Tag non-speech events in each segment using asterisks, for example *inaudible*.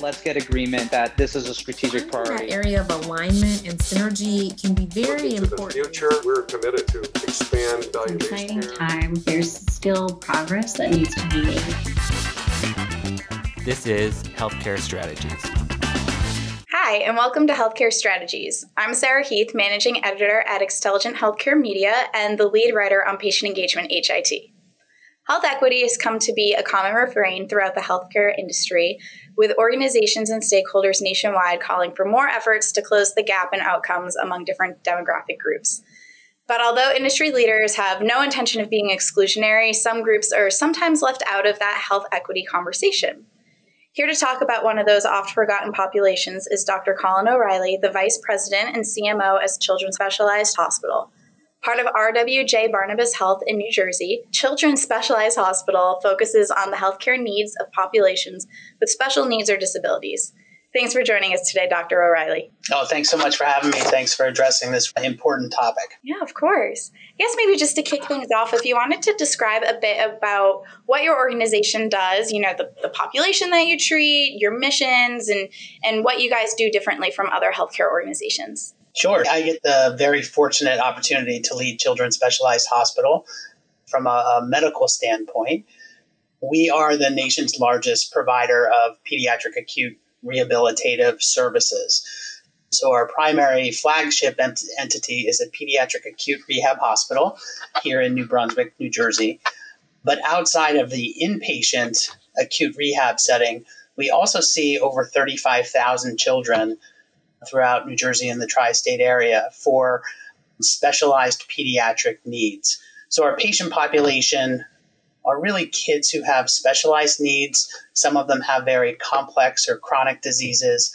let's get agreement that this is a strategic priority. That area of alignment and synergy can be very Looking important. To the future, we're committed to expand value-based exciting time. There's still progress that needs to be made. This is Healthcare Strategies. Hi, and welcome to Healthcare Strategies. I'm Sarah Heath, Managing Editor at Xtelligent Healthcare Media and the lead writer on patient engagement HIT. Health equity has come to be a common refrain throughout the healthcare industry, with organizations and stakeholders nationwide calling for more efforts to close the gap in outcomes among different demographic groups. But although industry leaders have no intention of being exclusionary, some groups are sometimes left out of that health equity conversation. Here to talk about one of those oft forgotten populations is Dr. Colin O'Reilly, the Vice President and CMO at Children's Specialized Hospital. Part of RWJ Barnabas Health in New Jersey, Children's Specialized Hospital focuses on the healthcare needs of populations with special needs or disabilities. Thanks for joining us today, Dr. O'Reilly. Oh, thanks so much for having me. Thanks for addressing this important topic. Yeah, of course. I guess maybe just to kick things off, if you wanted to describe a bit about what your organization does, you know, the, the population that you treat, your missions, and, and what you guys do differently from other healthcare organizations. Sure. I get the very fortunate opportunity to lead Children's Specialized Hospital from a, a medical standpoint. We are the nation's largest provider of pediatric acute rehabilitative services. So, our primary flagship ent- entity is a pediatric acute rehab hospital here in New Brunswick, New Jersey. But outside of the inpatient acute rehab setting, we also see over 35,000 children throughout New Jersey and the tri state area for specialized pediatric needs. So, our patient population are really kids who have specialized needs. Some of them have very complex or chronic diseases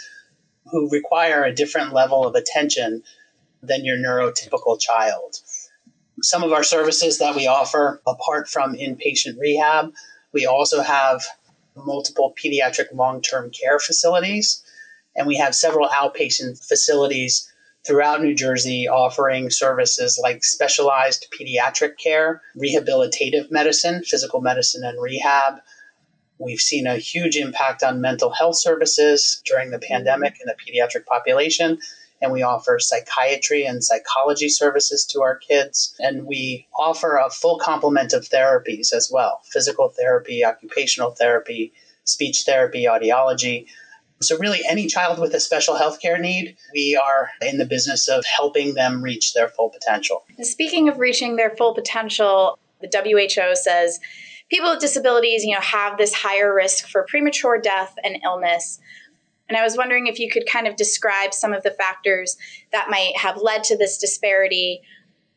who require a different level of attention than your neurotypical child. Some of our services that we offer, apart from inpatient rehab, we also have multiple pediatric long term care facilities, and we have several outpatient facilities throughout New Jersey offering services like specialized pediatric care, rehabilitative medicine, physical medicine, and rehab. We've seen a huge impact on mental health services during the pandemic in the pediatric population. And we offer psychiatry and psychology services to our kids. And we offer a full complement of therapies as well physical therapy, occupational therapy, speech therapy, audiology. So, really, any child with a special healthcare need, we are in the business of helping them reach their full potential. Speaking of reaching their full potential, the WHO says people with disabilities, you know, have this higher risk for premature death and illness. And I was wondering if you could kind of describe some of the factors that might have led to this disparity,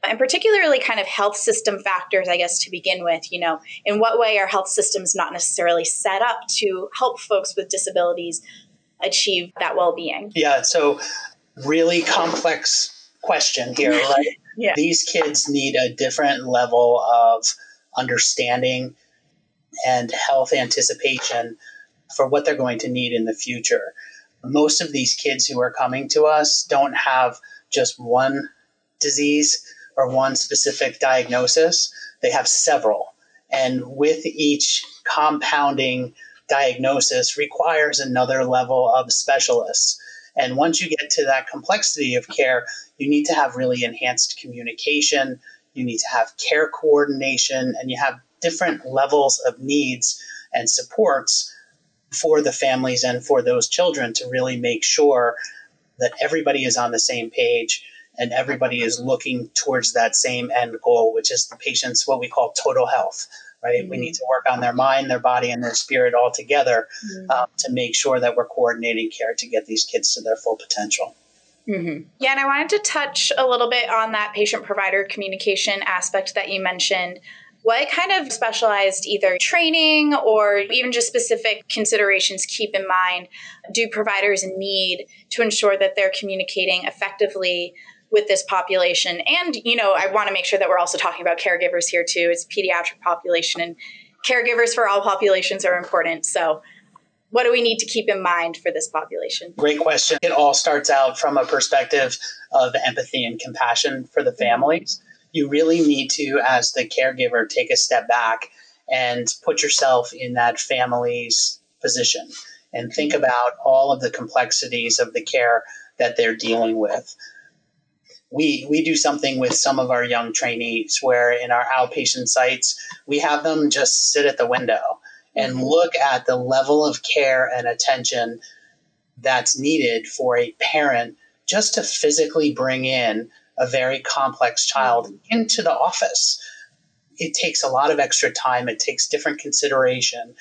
and particularly kind of health system factors, I guess, to begin with. You know, in what way are health systems not necessarily set up to help folks with disabilities achieve that well being? Yeah, so really complex question here, *laughs* right? Yeah. These kids need a different level of understanding and health anticipation for what they're going to need in the future. Most of these kids who are coming to us don't have just one disease or one specific diagnosis, they have several. And with each compounding diagnosis requires another level of specialists. And once you get to that complexity of care, you need to have really enhanced communication, you need to have care coordination, and you have different levels of needs and supports for the families and for those children to really make sure that everybody is on the same page and everybody is looking towards that same end goal, which is the patient's what we call total health. Right? Mm-hmm. We need to work on their mind, their body, and their spirit all together mm-hmm. um, to make sure that we're coordinating care to get these kids to their full potential. Mm-hmm. Yeah, and I wanted to touch a little bit on that patient provider communication aspect that you mentioned. What kind of specialized either training or even just specific considerations keep in mind do providers need to ensure that they're communicating effectively with this population? And, you know, I want to make sure that we're also talking about caregivers here too. It's pediatric population and caregivers for all populations are important. So what do we need to keep in mind for this population? Great question. It all starts out from a perspective of empathy and compassion for the mm-hmm. families. You really need to, as the caregiver, take a step back and put yourself in that family's position and think mm-hmm. about all of the complexities of the care that they're dealing with. We, we do something with some of our young trainees where in our outpatient sites, we have them just sit at the window and mm-hmm. look at the level of care and attention that's needed for a parent just to physically bring in a very complex child mm-hmm. into the office. It takes a lot of extra time, it takes different consideration,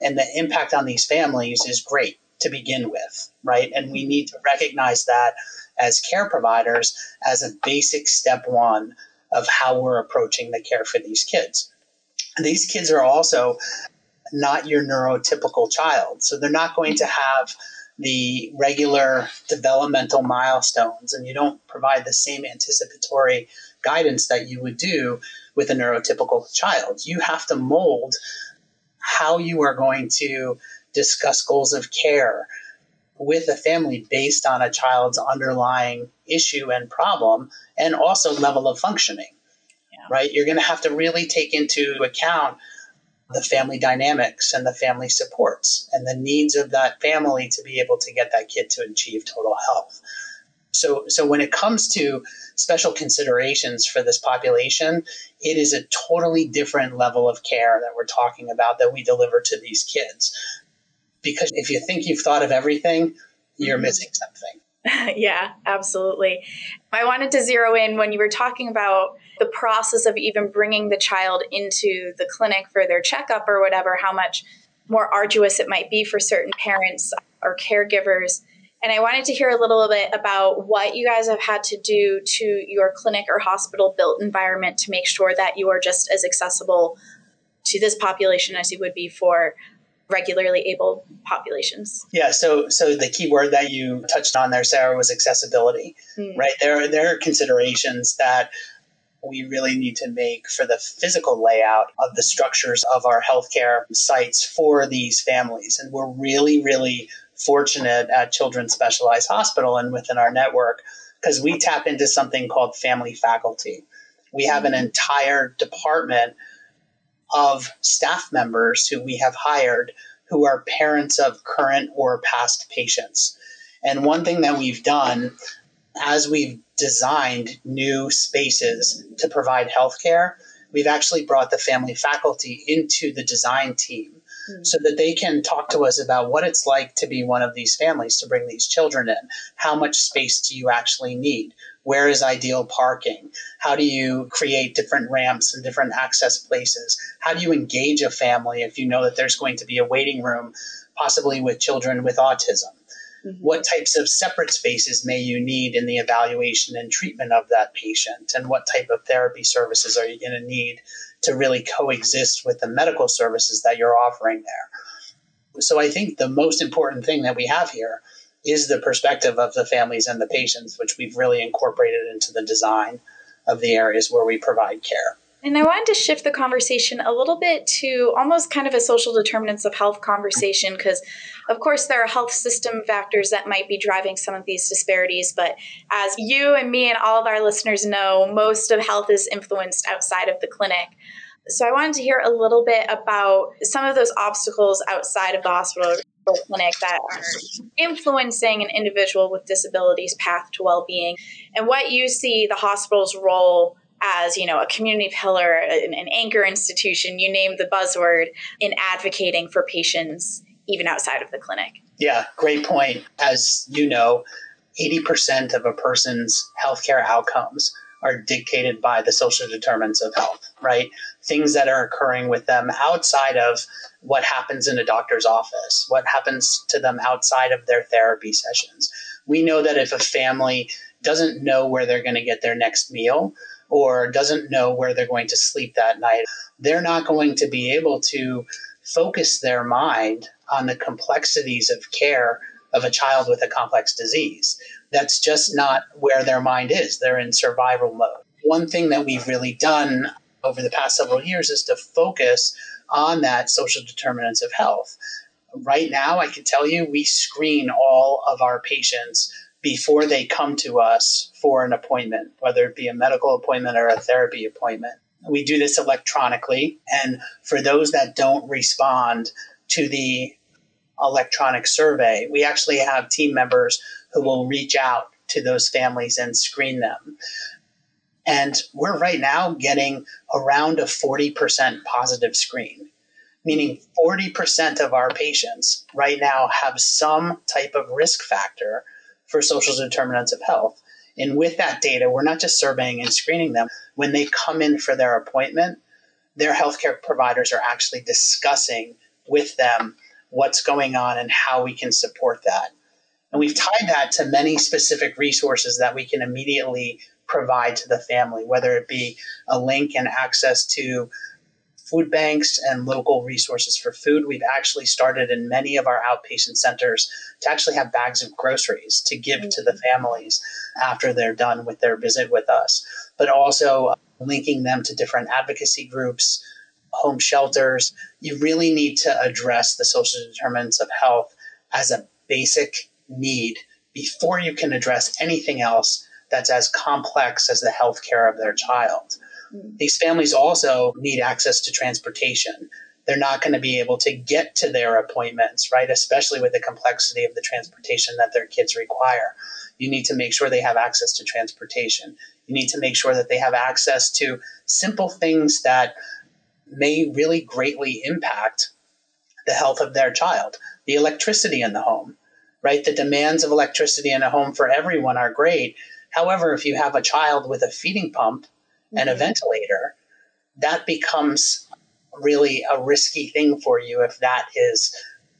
and the impact on these families is great to begin with, right? And we mm-hmm. need to recognize that as care providers as a basic step one of how we're approaching the care for these kids. These kids are also not your neurotypical child. So they're not going to have the regular developmental milestones, and you don't provide the same anticipatory guidance that you would do with a neurotypical child. You have to mold how you are going to discuss goals of care with a family based on a child's underlying issue and problem and also level of functioning. Yeah. Right? You're going to have to really take into account the family dynamics and the family supports and the needs of that family to be able to get that kid to achieve total health. So, so when it comes to special considerations for this population, it is a totally different level of care that we're talking about that we deliver to these kids. Because if you think you've thought of everything, you're mm-hmm. missing something. *laughs* yeah, absolutely. I wanted to zero in when you were talking about the process of even bringing the child into the clinic for their checkup or whatever, how much more arduous it might be for certain parents or caregivers. And I wanted to hear a little bit about what you guys have had to do to your clinic or hospital built environment to make sure that you are just as accessible to this population as you would be for regularly able populations. Yeah, so so the key word that you touched on there, Sarah, was accessibility. Mm. Right? There there are considerations that we really need to make for the physical layout of the structures of our healthcare sites for these families. And we're really, really fortunate at Children's Specialized Hospital and within our network because we tap into something called family faculty. We have an entire department of staff members who we have hired who are parents of current or past patients. And one thing that we've done as we've designed new spaces to provide healthcare, we've actually brought the family faculty into the design team mm-hmm. so that they can talk to us about what it's like to be one of these families to bring these children in. How much space do you actually need? Where is ideal parking? How do you create different ramps and different access places? How do you engage a family if you know that there's going to be a waiting room, possibly with children with autism? Mm-hmm. What types of separate spaces may you need in the evaluation and treatment of that patient? And what type of therapy services are you going to need to really coexist with the medical services that you're offering there? So I think the most important thing that we have here is the perspective of the families and the patients, which we've really incorporated into the design of the areas where we provide care. And I wanted to shift the conversation a little bit to almost kind of a social determinants of health conversation because, of course, there are health system factors that might be driving some of these disparities. But as you and me and all of our listeners know, most of health is influenced outside of the clinic. So I wanted to hear a little bit about some of those obstacles outside of the hospital or clinic that are influencing an individual with disabilities path to well-being and what you see the hospital's role as you know a community pillar an, an anchor institution you name the buzzword in advocating for patients even outside of the clinic yeah great point as you know 80% of a person's healthcare outcomes are dictated by the social determinants of health, right? Things that are occurring with them outside of what happens in a doctor's office, what happens to them outside of their therapy sessions. We know that if a family doesn't know where they're going to get their next meal, or doesn't know where they're going to sleep that night, they're not going to be able to focus their mind on the complexities of care of a child with a complex disease. That's just not where their mind is. They're in survival mode. One thing that we've really done over the past several years is to focus on that social determinants of health. Right now, I can tell you we screen all of our patients before they come to us for an appointment, whether it be a medical appointment or a therapy appointment. We do this electronically. And for those that don't respond to the electronic survey. We actually have team members who will reach out to those families and screen them. And we're right now getting around a 40% positive screen, meaning 40% of our patients right now have some type of risk factor for social determinants of health. And with that data, we're not just surveying and screening them. When they come in for their appointment, their healthcare providers are actually discussing with them what's going on and how we can support that. And we've tied that to many specific resources that we can immediately provide to the family, whether it be a link and access to food banks and local resources for food. We've actually started in many of our outpatient centers to actually have bags of groceries to give mm-hmm. to the families after they're done with their visit with us, but also uh, linking them to different advocacy groups, home shelters. You really need to address the social determinants of health as a basic need before you can address anything else that's as complex as the health care of their child. Mm. These families also need access to transportation. They're not going to be able to get to their appointments, right? Especially with the complexity of the transportation that their kids require. You need to make sure they have access to transportation. You need to make sure that they have access to simple things that may really greatly impact the health of their child. The electricity in the home, right? The demands of electricity in a home for everyone are great, However, if you have a child with a feeding pump mm-hmm. and a mm-hmm. ventilator, that becomes really a risky thing for you if that is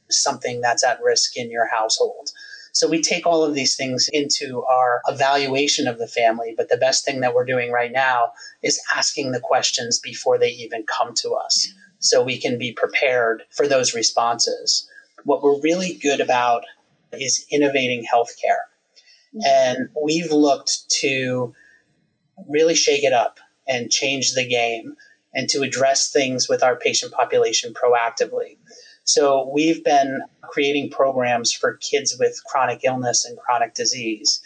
something that's at risk in your household. So we take all of these things into our evaluation of the family, but the best thing that we're doing right now is asking the questions before they even come to us so we can be prepared for those responses. What we're really good about is innovating healthcare. And we've looked to really shake it up and change the game and to address things with our patient population proactively. So we've been creating programs for kids with chronic illness and chronic disease.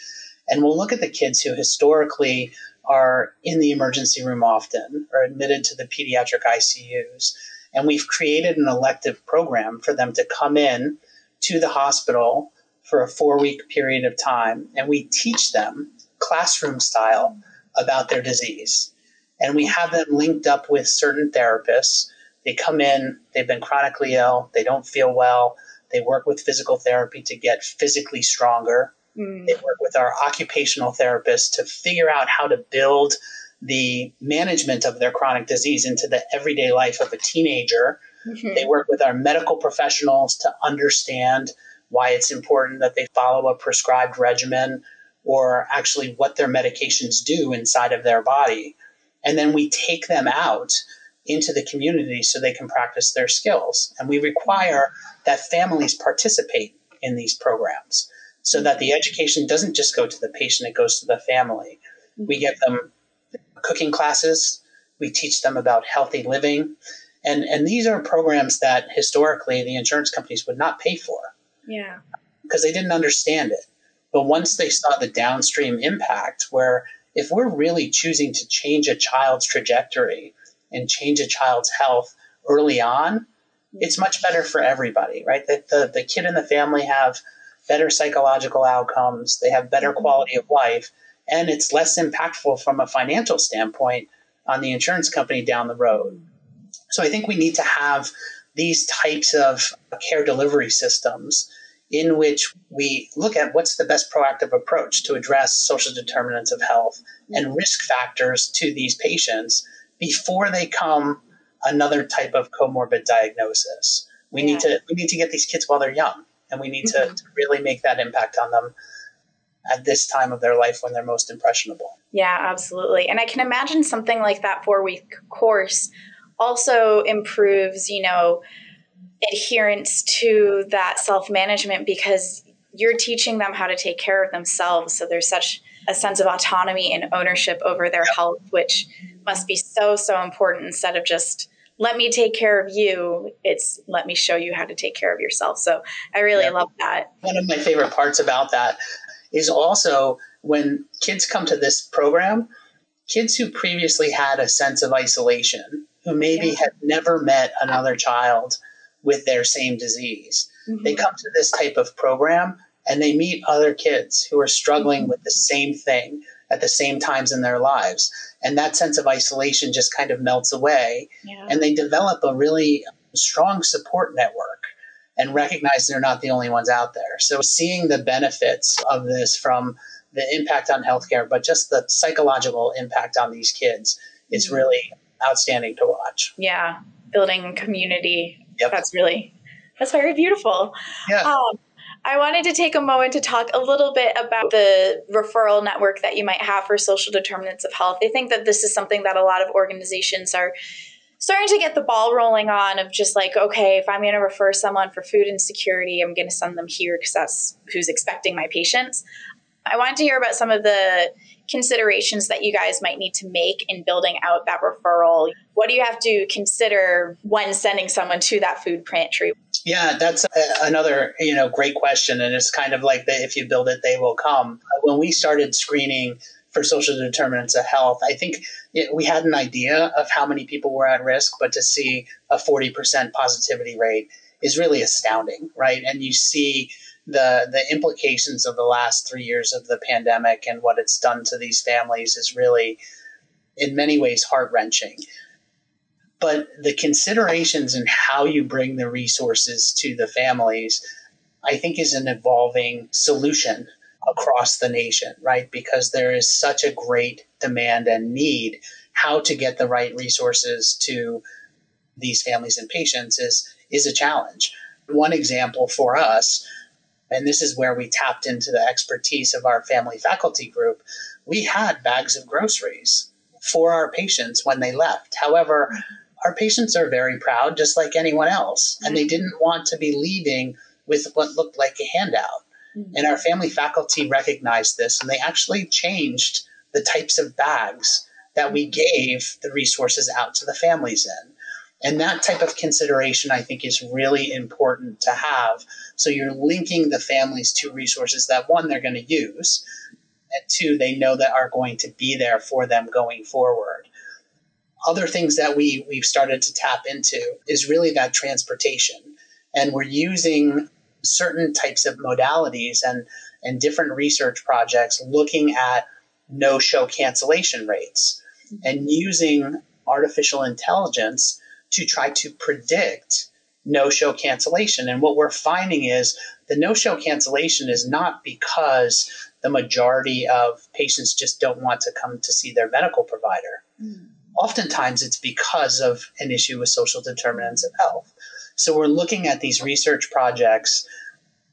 And we'll look at the kids who historically are in the emergency room often or admitted to the pediatric ICUs. And we've created an elective program for them to come in to the hospital for a four week period of time, and we teach them classroom style about their disease. And we have them linked up with certain therapists. They come in, they've been chronically ill, they don't feel well, they work with physical therapy to get physically stronger. Mm. They work with our occupational therapists to figure out how to build the management of their chronic disease into the everyday life of a teenager. Mm-hmm. They work with our medical professionals to understand why it's important that they follow a prescribed regimen or actually what their medications do inside of their body. And then we take them out into the community so they can practice their skills. And we require that families participate in these programs so that the education doesn't just go to the patient, it goes to the family. We mm-hmm. give them cooking classes, we teach them about healthy living. And, and these are programs that historically the insurance companies would not pay for. Yeah. Because they didn't understand it. But once they saw the downstream impact, where if we're really choosing to change a child's trajectory and change a child's health early on, it's much better for everybody, right? The, the, the kid and the family have better psychological outcomes, they have better mm-hmm. quality of life, and it's less impactful from a financial standpoint on the insurance company down the road. So I think we need to have these types of care delivery systems in which we look at what's the best proactive approach to address social determinants of health and risk factors to these patients before they come another type of comorbid diagnosis. We yeah. need to we need to get these kids while they're young and we need mm-hmm. to, to really make that impact on them at this time of their life when they're most impressionable. Yeah, absolutely. And I can imagine something like that four week course also improves, you know, adherence to that self management because you're teaching them how to take care of themselves. So there's such a sense of autonomy and ownership over their health, which must be so, so important instead of just let me take care of you. It's let me show you how to take care of yourself. So I really yeah. love that. One of my favorite parts about that is also when kids come to this program, kids who previously had a sense of isolation, who maybe yeah. had never met another child with their same disease. They mm-hmm. come to this type of program and they meet other kids who are struggling mm-hmm. with the same thing at the same times in their lives. And that sense of isolation just kind of melts away. Yeah. And they develop a really strong support network and recognize they're not the only ones out there. So seeing the benefits of this from the impact on healthcare, but just the psychological impact on these kids is mm-hmm. really outstanding to watch. yeah. Building community. Yep. That's really, that's very beautiful. Yeah. Um, I wanted to take a moment to talk a little bit about the referral network that you might have for social determinants of health. I think that this is something that a lot of organizations are starting to get the ball rolling on of just like, okay, if I'm going to refer someone for food insecurity, I'm going to send them here because that's who's expecting my patients. I wanted to hear about some of the considerations that you guys might need to make in building out that referral. What do you have to consider when sending someone to that food pantry? Yeah, that's a, another you know great question, and it's kind of like the if you build it, they will come. When we started screening for social determinants of health, I think it, we had an idea of how many people were at risk, but to see a forty percent positivity rate is really astounding, right? And you see the the implications of the last three years of the pandemic and what it's done to these families is really, in many ways, heart wrenching but the considerations and how you bring the resources to the families i think is an evolving solution across the nation right? Because there is such a great demand and need. How to get the right resources to these families and patients is is a challenge. One example for us and this is where we tapped into the expertise of our family faculty group we had bags of groceries for our patients when they left however our patients are very proud, just like anyone else, and they mm-hmm. didn't want to be leaving with what looked like a handout. Mm-hmm. And our family faculty recognized this, and they actually changed the types of bags that we mm-hmm. gave the resources out to the families in. And that type of consideration, I think, is really important to have. So you're linking the families to resources that, one, they're going to use, and two, they know that are going to be there for them going forward. Other things that we we've started to tap into is really that transportation and we're using certain types of modalities and and different research projects looking at no show cancellation rates and using artificial intelligence to try to predict no show cancellation. And what we're finding is the no show cancellation is not because the majority of patients just don't want to come to see their medical provider. Hmm. Oftentimes it's because of an issue with social determinants of health. So we're looking at these research projects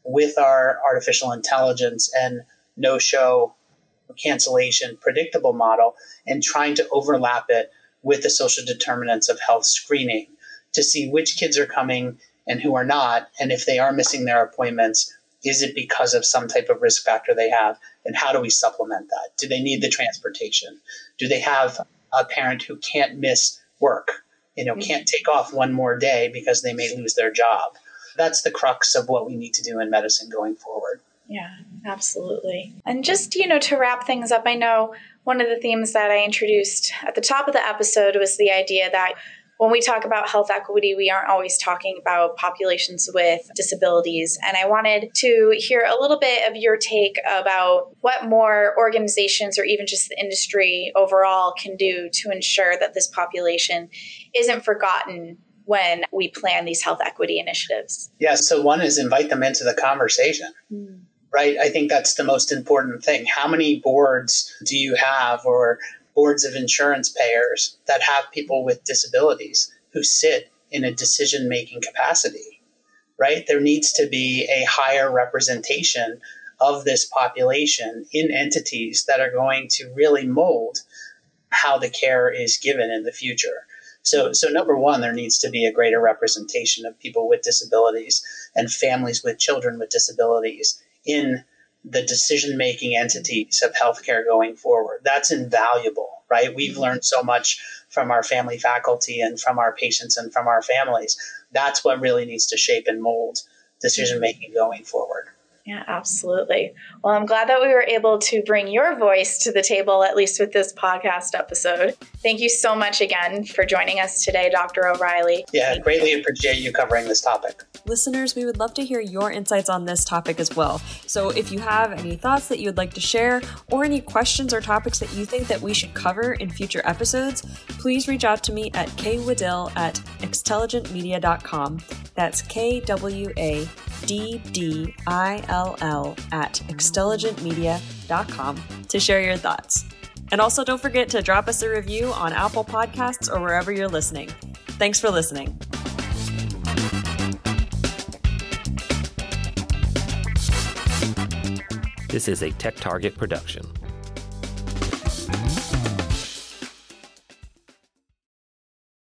with our artificial intelligence and no show cancellation predictable model and trying to overlap it with the social determinants of health screening to see which kids are coming and who are not. And if they are missing their appointments, is it because of some type of risk factor they have? And how do we supplement that? Do they need the transportation? Do they have a parent who can't miss work, you know, can't mm-hmm. take off one more day because they may lose their job. That's the crux of what we need to do in medicine going forward. Yeah, absolutely. And just, you know, to wrap things up, I know one of the themes that I introduced at the top of the episode was the idea that when we talk about health equity, we aren't always talking about populations with disabilities. And I wanted to hear a little bit of your take about what more organizations or even just the industry overall can do to ensure that this population isn't forgotten when we plan these health equity initiatives. Yeah, so one is invite them into the conversation. Hmm. Right? I think that's the most important thing. How many boards do you have or boards of insurance payers that have people with disabilities who sit in a decision making capacity, right? There needs to be a higher representation of this population in entities that are going to really mold how the care is given in the future. So, so number one, there needs to be a greater representation of people with disabilities and families with children with disabilities in the decision making entities of healthcare going forward. That's invaluable, right? We've mm-hmm. learned so much from our family faculty and from our patients and from our families. That's what really needs to shape and mold decision making going forward. Yeah, absolutely. Well, I'm glad that we were able to bring your voice to the table, at least with this podcast episode. Thank you so much again for joining us today, Dr. O'Reilly. Yeah, greatly appreciate you covering this topic. Listeners, we would love to hear your insights on this topic as well. So if you have any thoughts that you would like to share or any questions or topics that you think that we should cover in future episodes, please reach out to me at kwaddill at xtelligentmedia.com. That's K W A D D I L L at xtelligentmedia.com to share your thoughts. And also don't forget to drop us a review on Apple Podcasts or wherever you're listening. Thanks for listening. This is a Tech Target production.